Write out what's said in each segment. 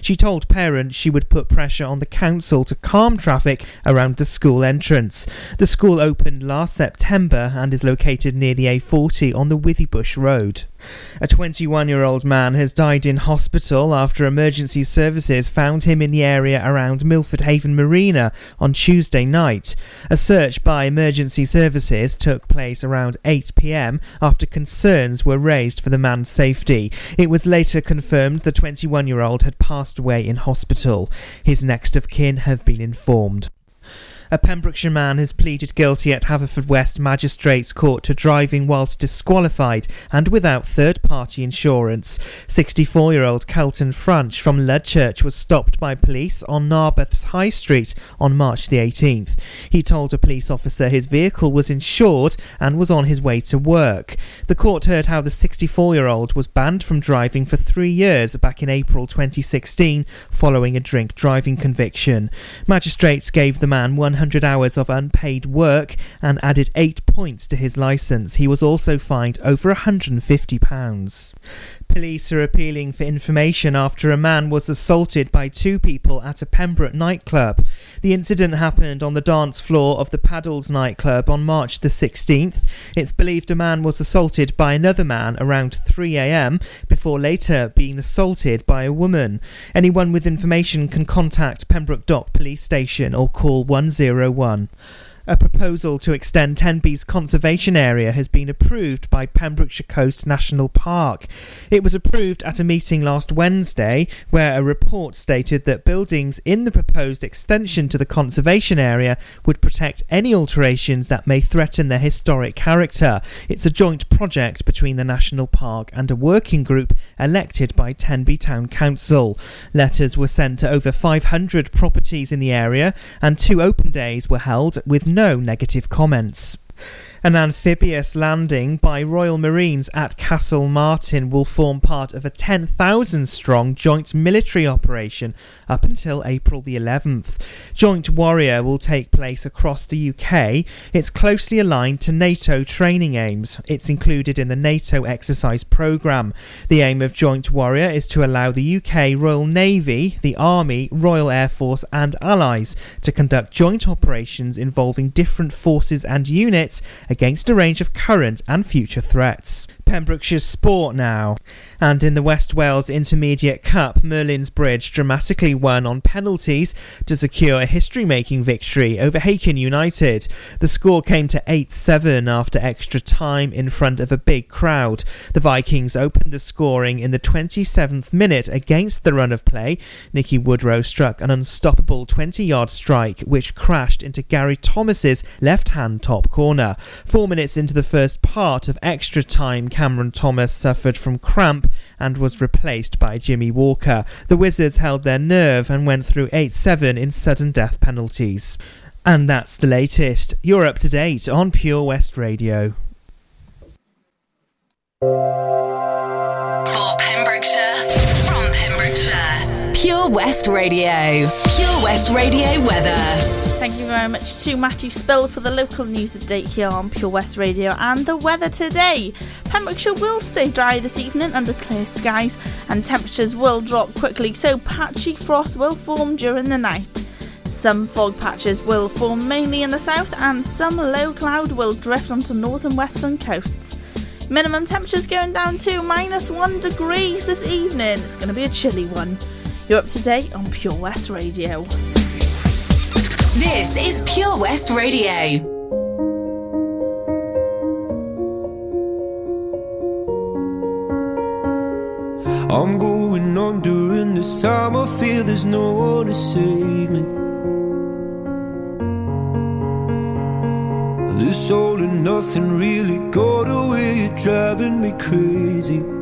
She told parents she would put pressure on the council to calm traffic around the school entrance. The school opened last September and is located near the A40 on the Withybush Road. A 21 year old man has died in hospital after emergency services found him in the area around Milford Haven Marina on Tuesday night. A search by emergency services took place around 8 pm after concerns were raised for the man's safety. It was later confirmed the 21 year old had passed away in hospital. His next of kin have been informed. A Pembrokeshire man has pleaded guilty at Haverfordwest Magistrates Court to driving whilst disqualified and without third party insurance. 64 year old Kelton French from Ludchurch was stopped by police on Narberth's High Street on March the 18th. He told a police officer his vehicle was insured and was on his way to work. The court heard how the 64 year old was banned from driving for three years back in April 2016 following a drink driving conviction. Magistrates gave the man 100 100 hours of unpaid work and added 8 points to his licence. He was also fined over £150. Police are appealing for information after a man was assaulted by two people at a Pembroke nightclub. The incident happened on the dance floor of the Paddles nightclub on March the 16th. It's believed a man was assaulted by another man around 3am before later being assaulted by a woman. Anyone with information can contact Pembroke Dock Police Station or call 101. A proposal to extend Tenby's conservation area has been approved by Pembrokeshire Coast National Park. It was approved at a meeting last Wednesday where a report stated that buildings in the proposed extension to the conservation area would protect any alterations that may threaten their historic character. It's a joint project between the National Park and a working group elected by Tenby Town Council. Letters were sent to over 500 properties in the area and two open days were held with no negative comments. An amphibious landing by Royal Marines at Castle Martin will form part of a 10,000 strong joint military operation up until April the 11th. Joint Warrior will take place across the UK. It's closely aligned to NATO training aims. It's included in the NATO exercise programme. The aim of Joint Warrior is to allow the UK Royal Navy, the Army, Royal Air Force, and allies to conduct joint operations involving different forces and units against a range of current and future threats. Pembrokeshire's sport now. And in the West Wales Intermediate Cup, Merlin's Bridge dramatically won on penalties to secure a history making victory over Hakin United. The score came to 8 7 after extra time in front of a big crowd. The Vikings opened the scoring in the 27th minute against the run of play. Nicky Woodrow struck an unstoppable 20 yard strike which crashed into Gary Thomas's left hand top corner. Four minutes into the first part of extra time, Cameron Thomas suffered from cramp and was replaced by Jimmy Walker. The Wizards held their nerve and went through 8 7 in sudden death penalties. And that's the latest. You're up to date on Pure West Radio. Pure West Radio. Pure West Radio weather. Thank you very much to Matthew Spill for the local news update here on Pure West Radio and the weather today. Pembrokeshire will stay dry this evening under clear skies and temperatures will drop quickly, so patchy frost will form during the night. Some fog patches will form mainly in the south and some low cloud will drift onto north and western coasts. Minimum temperatures going down to minus one degrees this evening. It's going to be a chilly one. You're up to date on Pure West Radio. This is Pure West Radio. I'm going on during this time. I feel there's no one to save me. This all and nothing really got away, you're driving me crazy.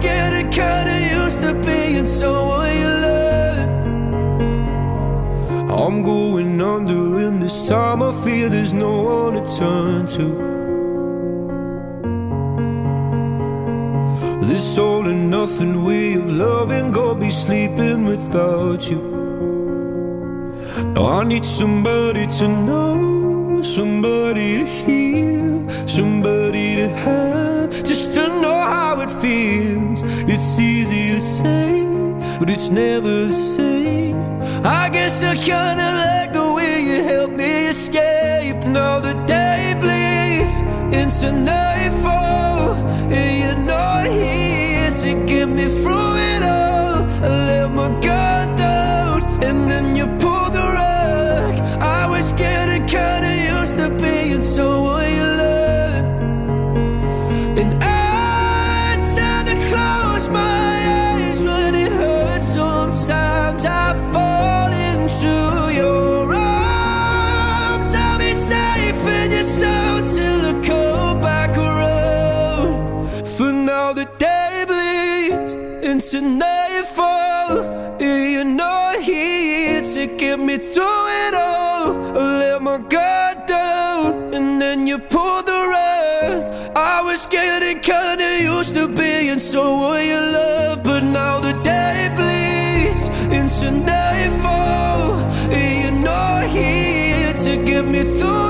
getting kinda used to being someone you loved. I'm going under, and this time I fear there's no one to turn to. This all and nothing way of loving, go be sleeping without you. I need somebody to know, somebody to hear, somebody to have, feels. It's easy to say, but it's never the same. I guess I kinda like the way you help me escape. Now the day bleeds into nightfall, and you're not here to get me through into nightfall. and You're not here to get me through it all. I let my guard down, and then you pulled the rug. I was getting kinda used to being someone you love, but now the day bleeds into nightfall. You're not here to get me through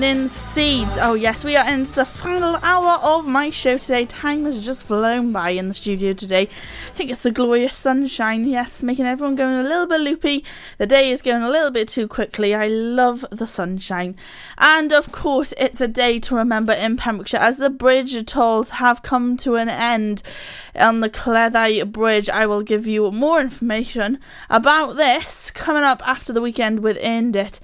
Lightning Seeds. Oh, yes, we are into the final hour of my show today. Time has just flown by in the studio today. I think it's the glorious sunshine, yes, making everyone going a little bit loopy. The day is going a little bit too quickly. I love the sunshine. And of course, it's a day to remember in Pembrokeshire as the bridge tolls have come to an end on the Cleddau Bridge. I will give you more information about this coming up after the weekend with End It.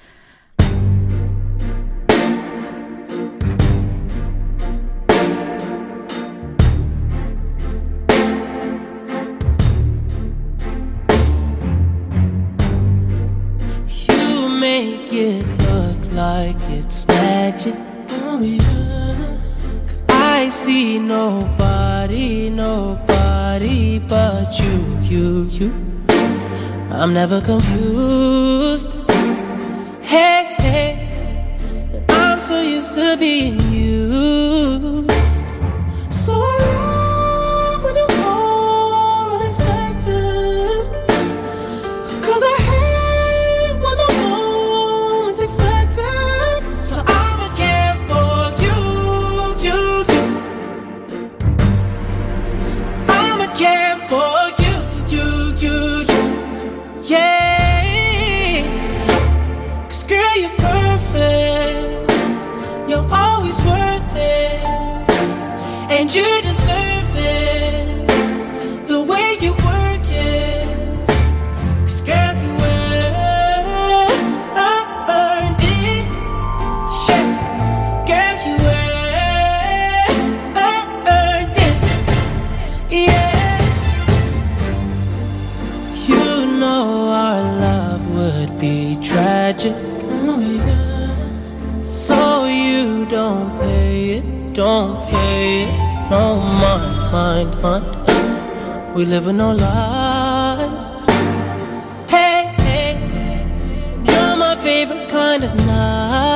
Like it's magic. Oh, yeah. Cause I see nobody, nobody but you, you, you. I'm never confused. Hey, hey. I'm so used to being used. So I mind, mind. We live with no lies. Hey, hey, you're my favorite kind of night.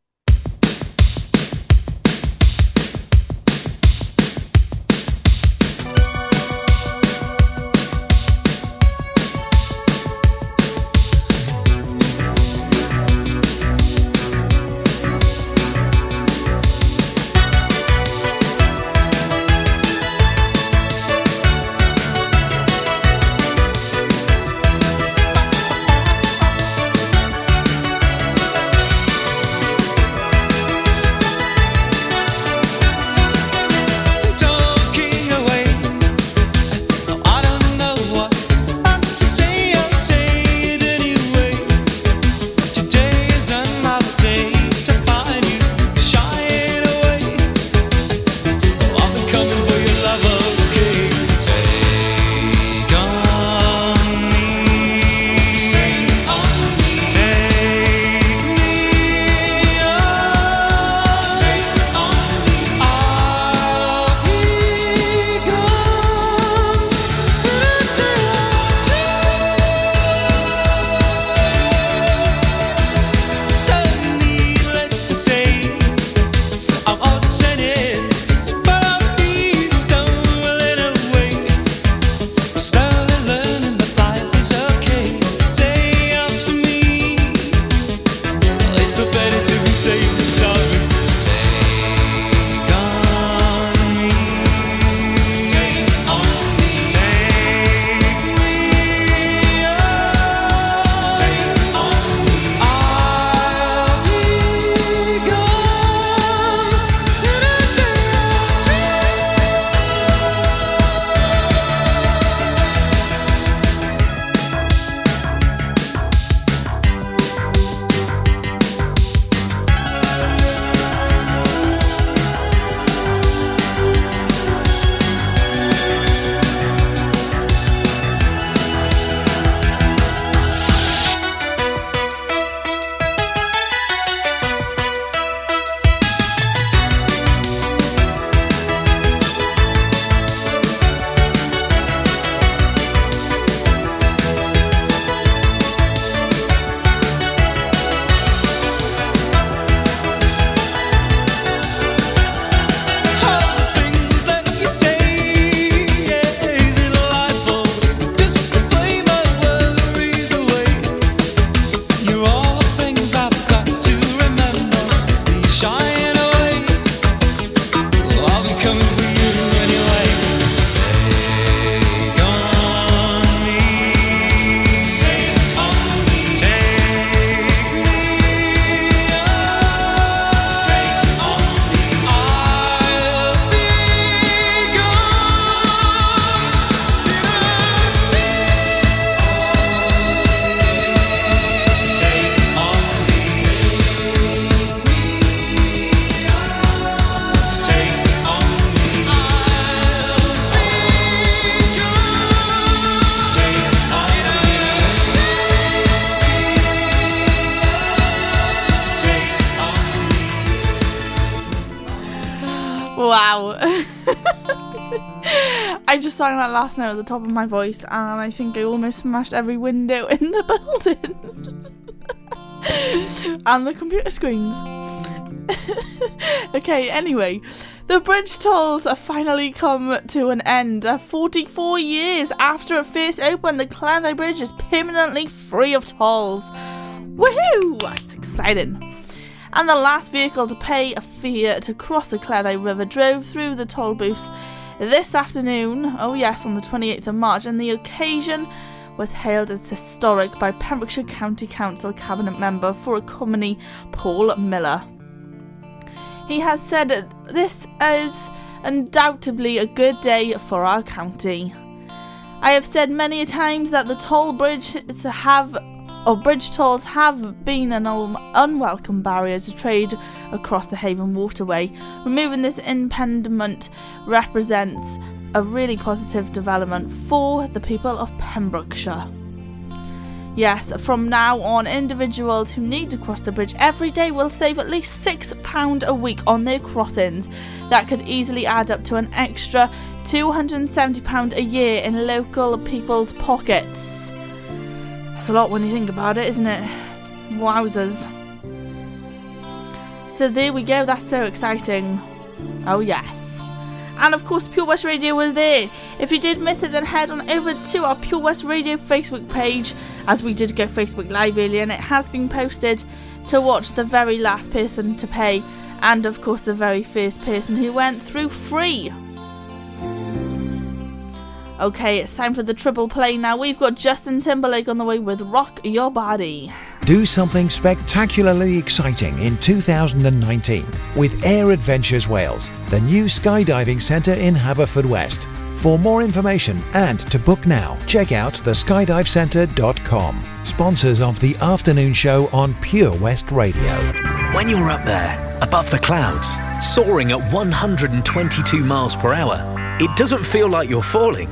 Just sang that last note at the top of my voice, and I think I almost smashed every window in the building. and the computer screens. okay, anyway. The bridge tolls have finally come to an end. Uh, 44 years after it first opened, the Cleddau Bridge is permanently free of tolls. Woohoo! That's exciting and the last vehicle to pay a fee to cross the Cleddau River drove through the toll booths this afternoon. Oh, yes, on the 28th of March, and the occasion was hailed as historic by Pembrokeshire County Council Cabinet member for Economy Paul Miller. He has said this is undoubtedly a good day for our county. I have said many times that the toll bridge is to have or bridge tolls have been an unwelcome barrier to trade across the Haven waterway. Removing this impediment represents a really positive development for the people of Pembrokeshire. Yes, from now on, individuals who need to cross the bridge every day will save at least £6 a week on their crossings. That could easily add up to an extra £270 a year in local people's pockets. That's a lot when you think about it, isn't it? Wowzers. So there we go, that's so exciting. Oh, yes. And of course, Pure West Radio was there. If you did miss it, then head on over to our Pure West Radio Facebook page, as we did go Facebook Live earlier, and it has been posted to watch the very last person to pay, and of course, the very first person who went through free. Okay, it's time for the triple play now. We've got Justin Timberlake on the way with Rock Your Body. Do something spectacularly exciting in 2019 with Air Adventures Wales, the new skydiving centre in Haverfordwest. For more information and to book now, check out theskydivecentre.com. Sponsors of the afternoon show on Pure West Radio. When you're up there, above the clouds, soaring at 122 miles per hour, it doesn't feel like you're falling.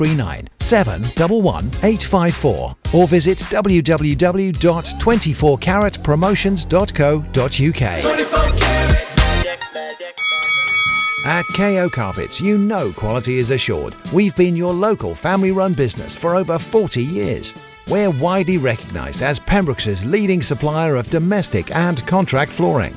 01239 711 854 or visit www.24caratpromotions.co.uk. At KO Carpets, you know quality is assured. We've been your local family run business for over 40 years. We're widely recognised as Pembrokeshire's leading supplier of domestic and contract flooring.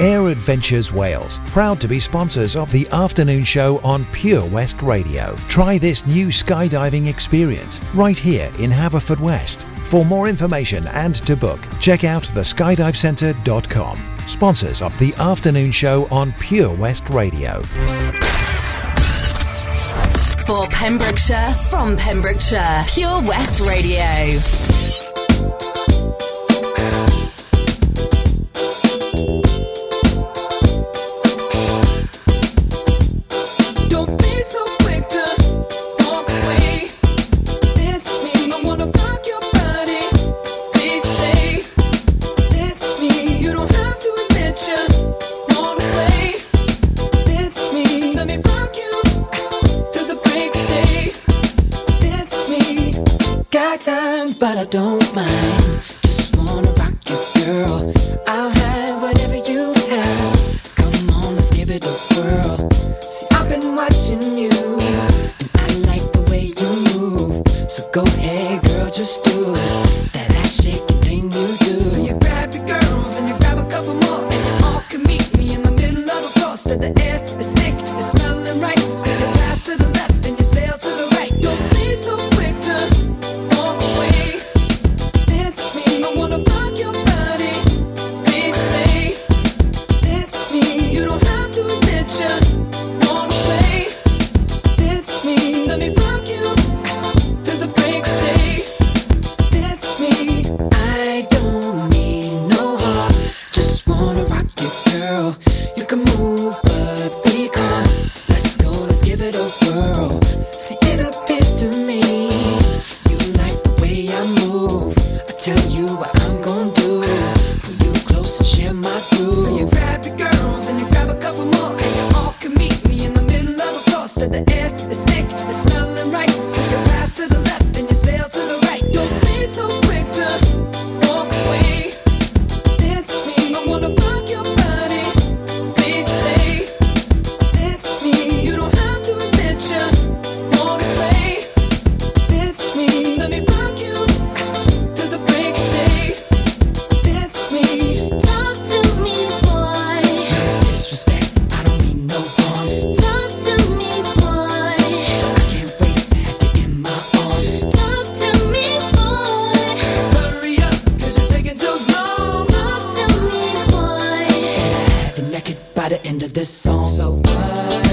Air Adventures Wales, proud to be sponsors of the afternoon show on Pure West Radio. Try this new skydiving experience right here in Haverfordwest. For more information and to book, check out theskydivecentre.com. Sponsors of the afternoon show on Pure West Radio. For Pembrokeshire, from Pembrokeshire, Pure West Radio. time, but I don't mind. Just wanna rock you, girl. so what?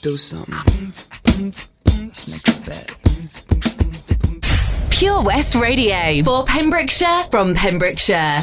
Do something. Let's make a bet. Pure West Radio for Pembrokeshire from Pembrokeshire.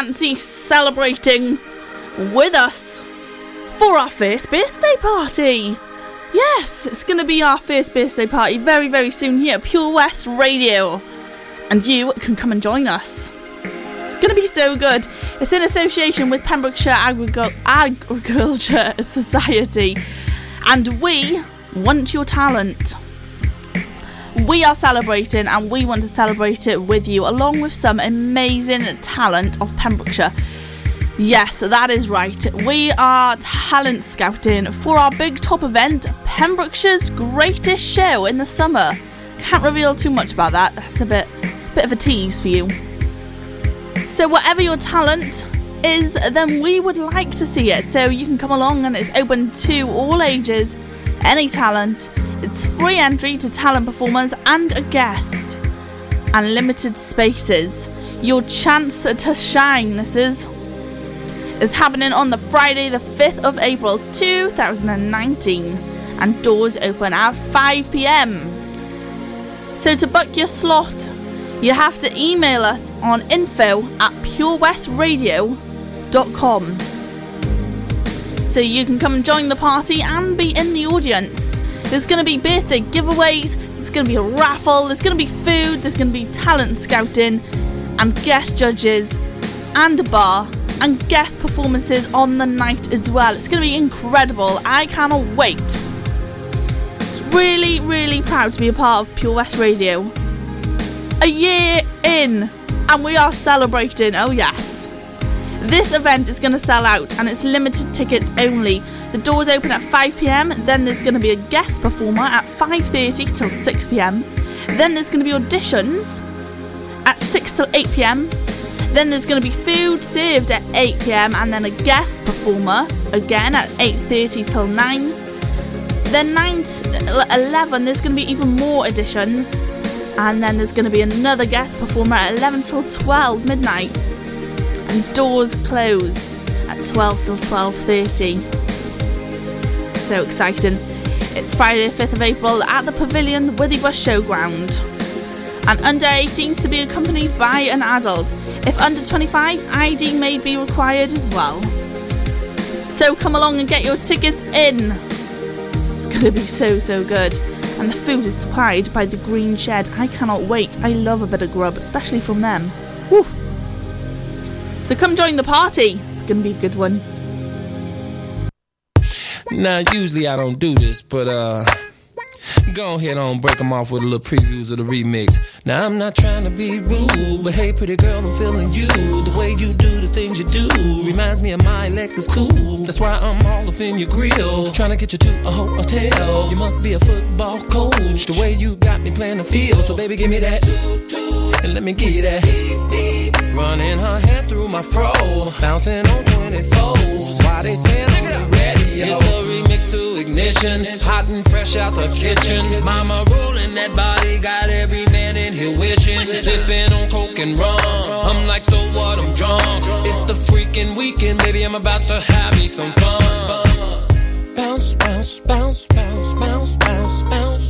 Fancy celebrating with us for our first birthday party? Yes, it's going to be our first birthday party very, very soon here at Pure West Radio. And you can come and join us. It's going to be so good. It's in association with Pembrokeshire Agricu- Agriculture Society. And we want your talent. We are celebrating and we want to celebrate it with you, along with some amazing talent of Pembrokeshire. Yes, that is right. We are talent scouting for our big top event, Pembrokeshire's greatest show in the summer. Can't reveal too much about that. That's a bit bit of a tease for you. So whatever your talent is, then we would like to see it. So you can come along and it's open to all ages, any talent. It's free entry to talent performers and a guest. And limited spaces. Your chance to shine, this is is happening on the Friday, the 5th of April 2019, and doors open at 5 pm. So, to book your slot, you have to email us on info at purewestradio.com. So you can come and join the party and be in the audience. There's going to be birthday giveaways, there's going to be a raffle, there's going to be food, there's going to be talent scouting, and guest judges, and a bar, and guest performances on the night as well. It's going to be incredible. I cannot wait. It's really, really proud to be a part of Pure West Radio. A year in, and we are celebrating. Oh, yes. This event is going to sell out and it's limited tickets only. The doors open at 5 pm, then there's going to be a guest performer at 5:30 till 6 pm. Then there's going to be auditions at 6 till 8 pm. Then there's going to be food served at 8 pm and then a guest performer again at 8:30 till 9. Then 9 to uh, 11 there's going to be even more additions. And then there's going to be another guest performer at 11 till 12 midnight and doors close at 12 till 12.30. So exciting. It's Friday the 5th of April at the Pavilion Withybush Showground. And under 18s to be accompanied by an adult. If under 25, ID may be required as well. So come along and get your tickets in. It's going to be so, so good. And the food is supplied by the Green Shed. I cannot wait. I love a bit of grub, especially from them. So come join the party. It's going to be a good one. Now, usually I don't do this, but uh, go ahead on break them off with a little previews of the remix. Now, I'm not trying to be rude, but hey, pretty girl, I'm feeling you. The way you do the things you do reminds me of my Lexus cool. That's why I'm all up in your grill, trying to get you to a hotel. You must be a football coach, the way you got me playing the field. So, baby, give me that, and let me you that. Running her hands through my fro, bouncing on 24s. Why they say I'm ready? It's the remix to ignition, hot and fresh out the kitchen. Mama rolling that body, got every man in here wishing. Sipping on coke and rum. I'm like, so what? I'm drunk. It's the freaking weekend, baby. I'm about to have me some fun. Bounce, bounce, bounce, bounce, bounce, bounce, bounce,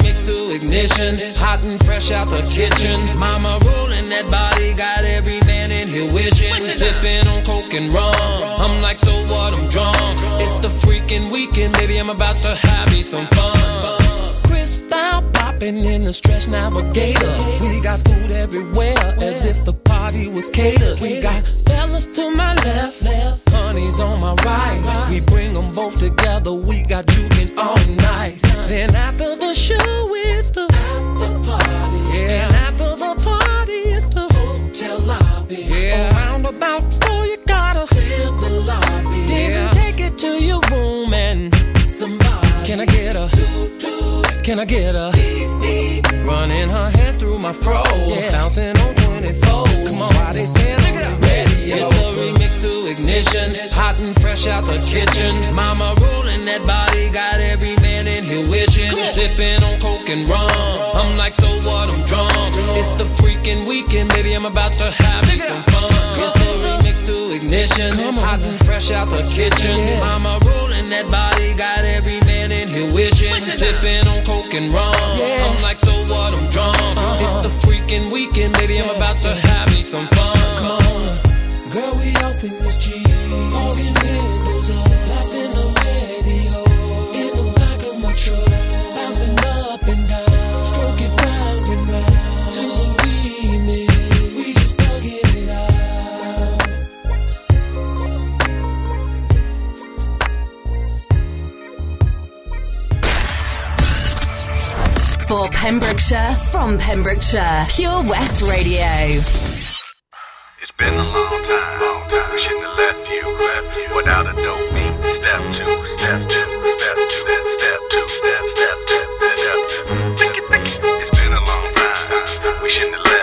to ignition, hot and fresh out the kitchen. Mama rolling that body, got every man in here wishing. Sipping on coke and rum. I'm like, so what? I'm drunk. It's the freaking weekend, baby. I'm about to have me some fun. Crystal popping in the stretch navigator. We got food everywhere, as if the party was catered. We got fellas to my left, honey's on my right. We bring them both together. We got juking all night. Then after the show, it's the after party. Yeah, and after the party, it's the hotel lobby. Yeah, around about four, you gotta fill the lobby. Then take it to your room and somebody. Can I get a? Can I get a? Running her hands through my fro, yeah. bouncing on 24. Come on, why they saying I'm ready? It's the remix to ignition, hot and fresh out the kitchen. Mama rolling that body, got every man in here wishing. Sipping on coke and rum. I'm like, so what? I'm drunk. It's the freaking weekend, baby. I'm about to have me some fun. It's the remix to ignition, hot and fresh out the kitchen. Mama rolling that body, got every man in here wishing. Sipping on coke and rum. I'm like, It's the freaking weekend, baby. I'm about to have me some fun. Come on, girl, we off in this G. Fogging windows For Pembrokeshire, from Pembrokeshire, Pure West Radio. It's been a long time, long time. We shouldn't have left you, left you without a dope beat. Step two, step two, step two, step, step two, step, step two, step two. Think it, think it. It's been a long time. We shouldn't have left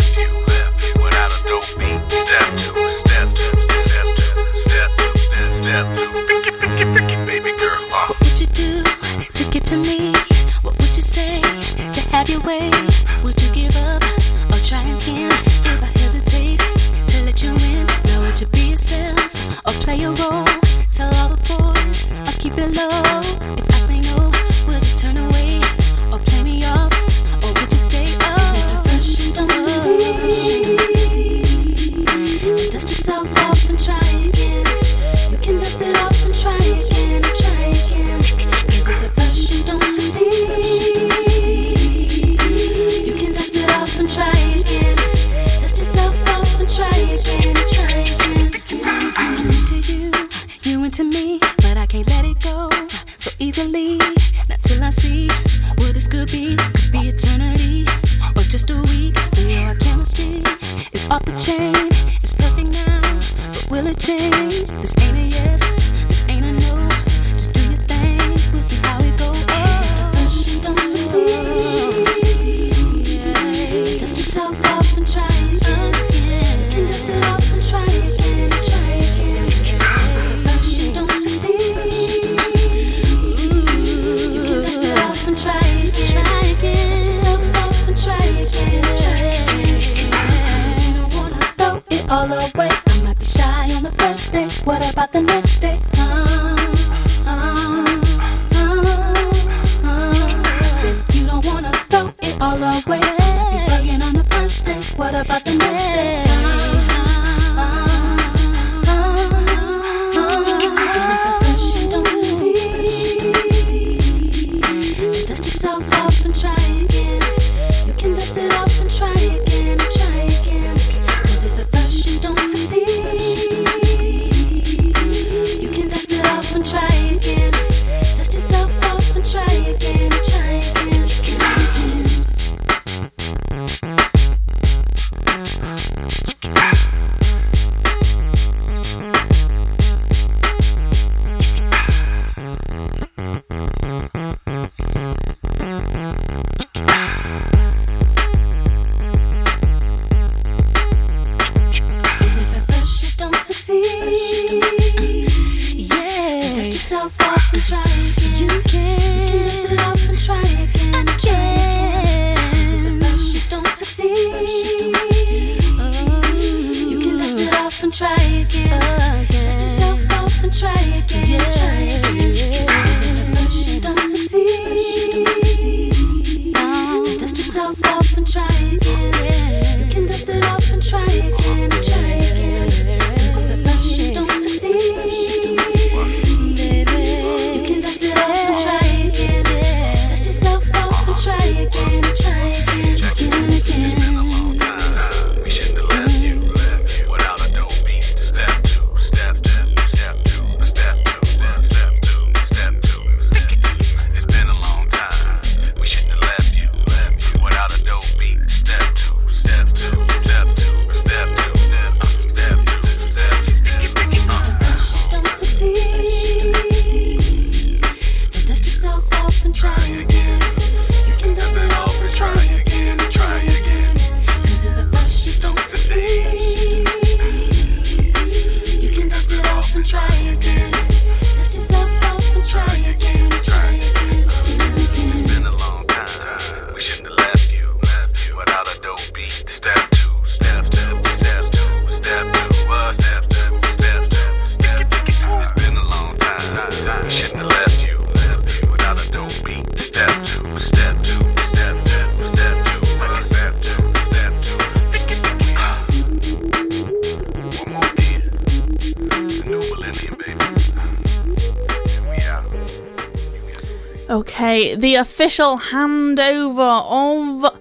The official handover of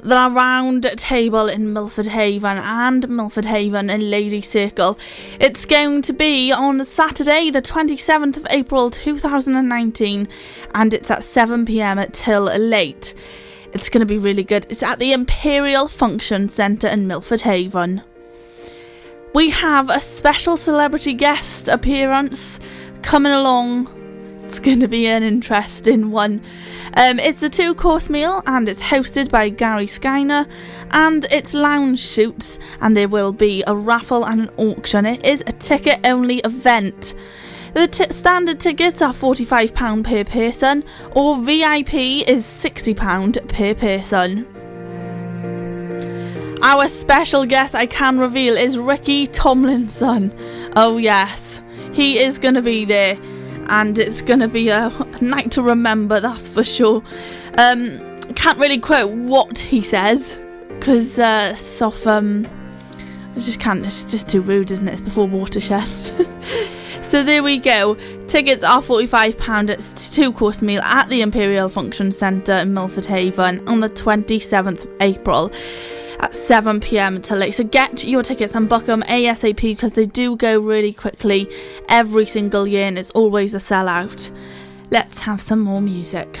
the round table in Milford Haven and Milford Haven in Lady Circle. It's going to be on Saturday, the 27th of April 2019, and it's at 7 pm till late. It's going to be really good. It's at the Imperial Function Centre in Milford Haven. We have a special celebrity guest appearance coming along it's going to be an interesting one. Um, it's a two course meal and it's hosted by Gary Skyner and it's lounge shoots and there will be a raffle and an auction. It is a ticket only event. The t- standard tickets are £45 per person or VIP is £60 per person. Our special guest I can reveal is Ricky Tomlinson. Oh, yes, he is going to be there and it's going to be a night to remember, that's for sure. Um, can't really quote what he says because uh, um, I just can't, it's just too rude, isn't it? It's before Watershed. So there we go. Tickets are £45. It's two course meal at the Imperial Function Centre in Milford Haven on the 27th of April at 7 pm till late. So get your tickets and book them ASAP because they do go really quickly every single year and it's always a sellout. Let's have some more music.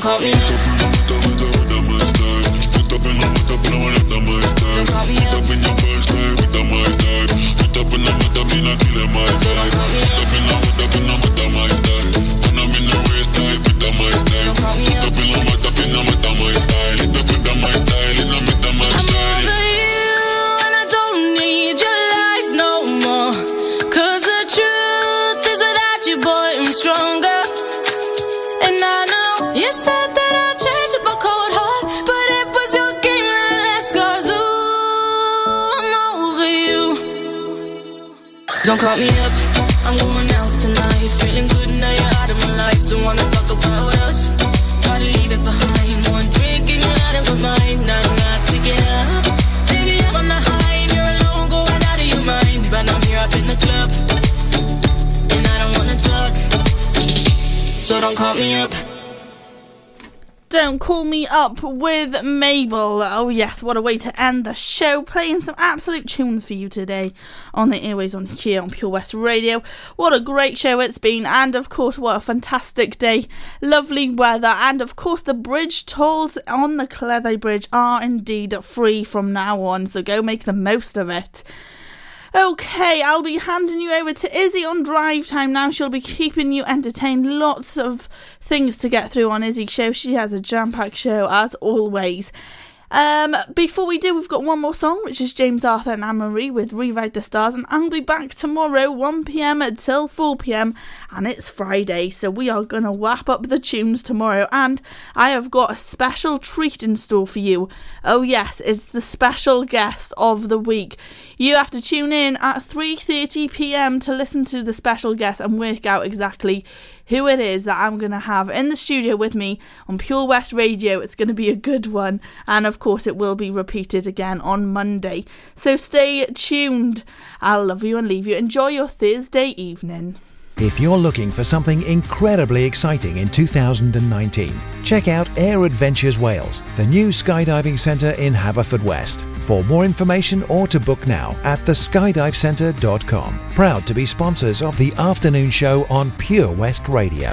don't call me yes, what a way to end the show. Playing some absolute tunes for you today on the airways on here on Pure West Radio. What a great show it's been, and of course, what a fantastic day. Lovely weather, and of course, the bridge tolls on the Cleddau Bridge are indeed free from now on, so go make the most of it. Okay, I'll be handing you over to Izzy on drive time now. She'll be keeping you entertained. Lots of things to get through on Izzy's show. She has a jam packed show as always. Um, before we do, we've got one more song, which is James Arthur and Anne Marie with Rewrite the Stars, and I'll be back tomorrow, 1 pm until 4 pm, and it's Friday, so we are gonna wrap up the tunes tomorrow, and I have got a special treat in store for you. Oh yes, it's the special guest of the week. You have to tune in at 3:30 pm to listen to the special guest and work out exactly who it is that I'm going to have in the studio with me on Pure West Radio. It's going to be a good one, and of course, it will be repeated again on Monday. So stay tuned. I'll love you and leave you. Enjoy your Thursday evening. If you're looking for something incredibly exciting in 2019, check out Air Adventures Wales, the new skydiving centre in Haverfordwest. For more information or to book now at theskydivecentre.com. Proud to be sponsors of the afternoon show on Pure West Radio.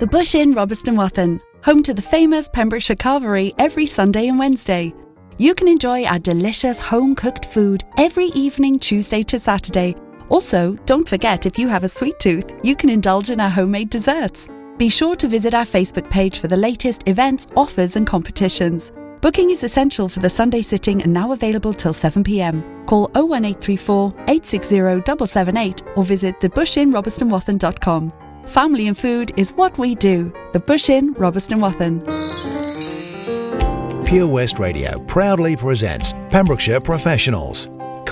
The Bush Inn, Robeston Wathen, home to the famous Pembrokeshire Carvery every Sunday and Wednesday. You can enjoy our delicious home cooked food every evening, Tuesday to Saturday. Also, don't forget if you have a sweet tooth, you can indulge in our homemade desserts. Be sure to visit our Facebook page for the latest events, offers, and competitions. Booking is essential for the Sunday sitting and now available till 7pm. Call 01834 860 778 or visit thebushinrobertsonwathen.com. Family and food is what we do. The Bush Inn, Robeston Wathen. Pure West Radio proudly presents Pembrokeshire Professionals.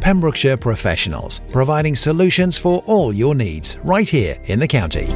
Pembrokeshire Professionals, providing solutions for all your needs right here in the county.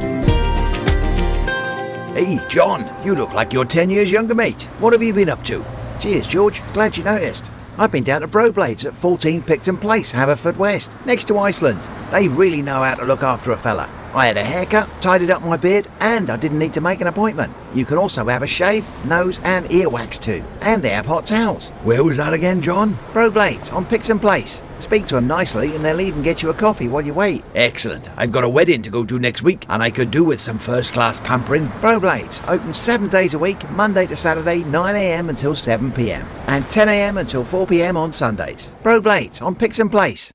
Hey, John, you look like you're 10 years younger, mate. What have you been up to? Cheers, George. Glad you noticed. I've been down to Broblades at 14 Picton Place, Haverfordwest, next to Iceland. They really know how to look after a fella. I had a haircut, tidied up my beard, and I didn't need to make an appointment. You can also have a shave, nose, and ear wax too. And they have hot towels. Where was that again, John? Broblades on Picton Place. Speak to them nicely and they'll even get you a coffee while you wait. Excellent. I've got a wedding to go to next week and I could do with some first class pampering. Broblades, open seven days a week, Monday to Saturday, 9am until 7pm, and 10am until 4pm on Sundays. Broblades on Picton Place.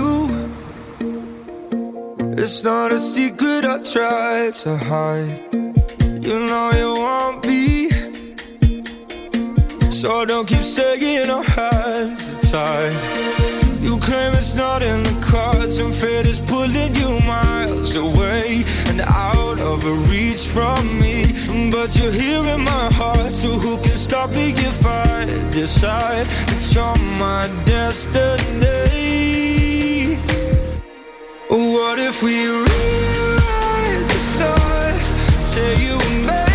It's not a secret I try to hide. You know you want me. So don't keep saying our hands are tied. You claim it's not in the cards, and fate is pulling you miles away and out of reach from me. But you're here in my heart, so who can stop me if I decide it's on my destiny? What if we rewrite the stars? Say you were made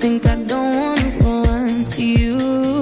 think I don't wanna run to you,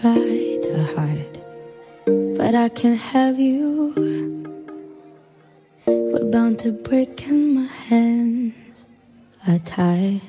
try to hide, but I can't have you. We're bound to break, and my hands are tied.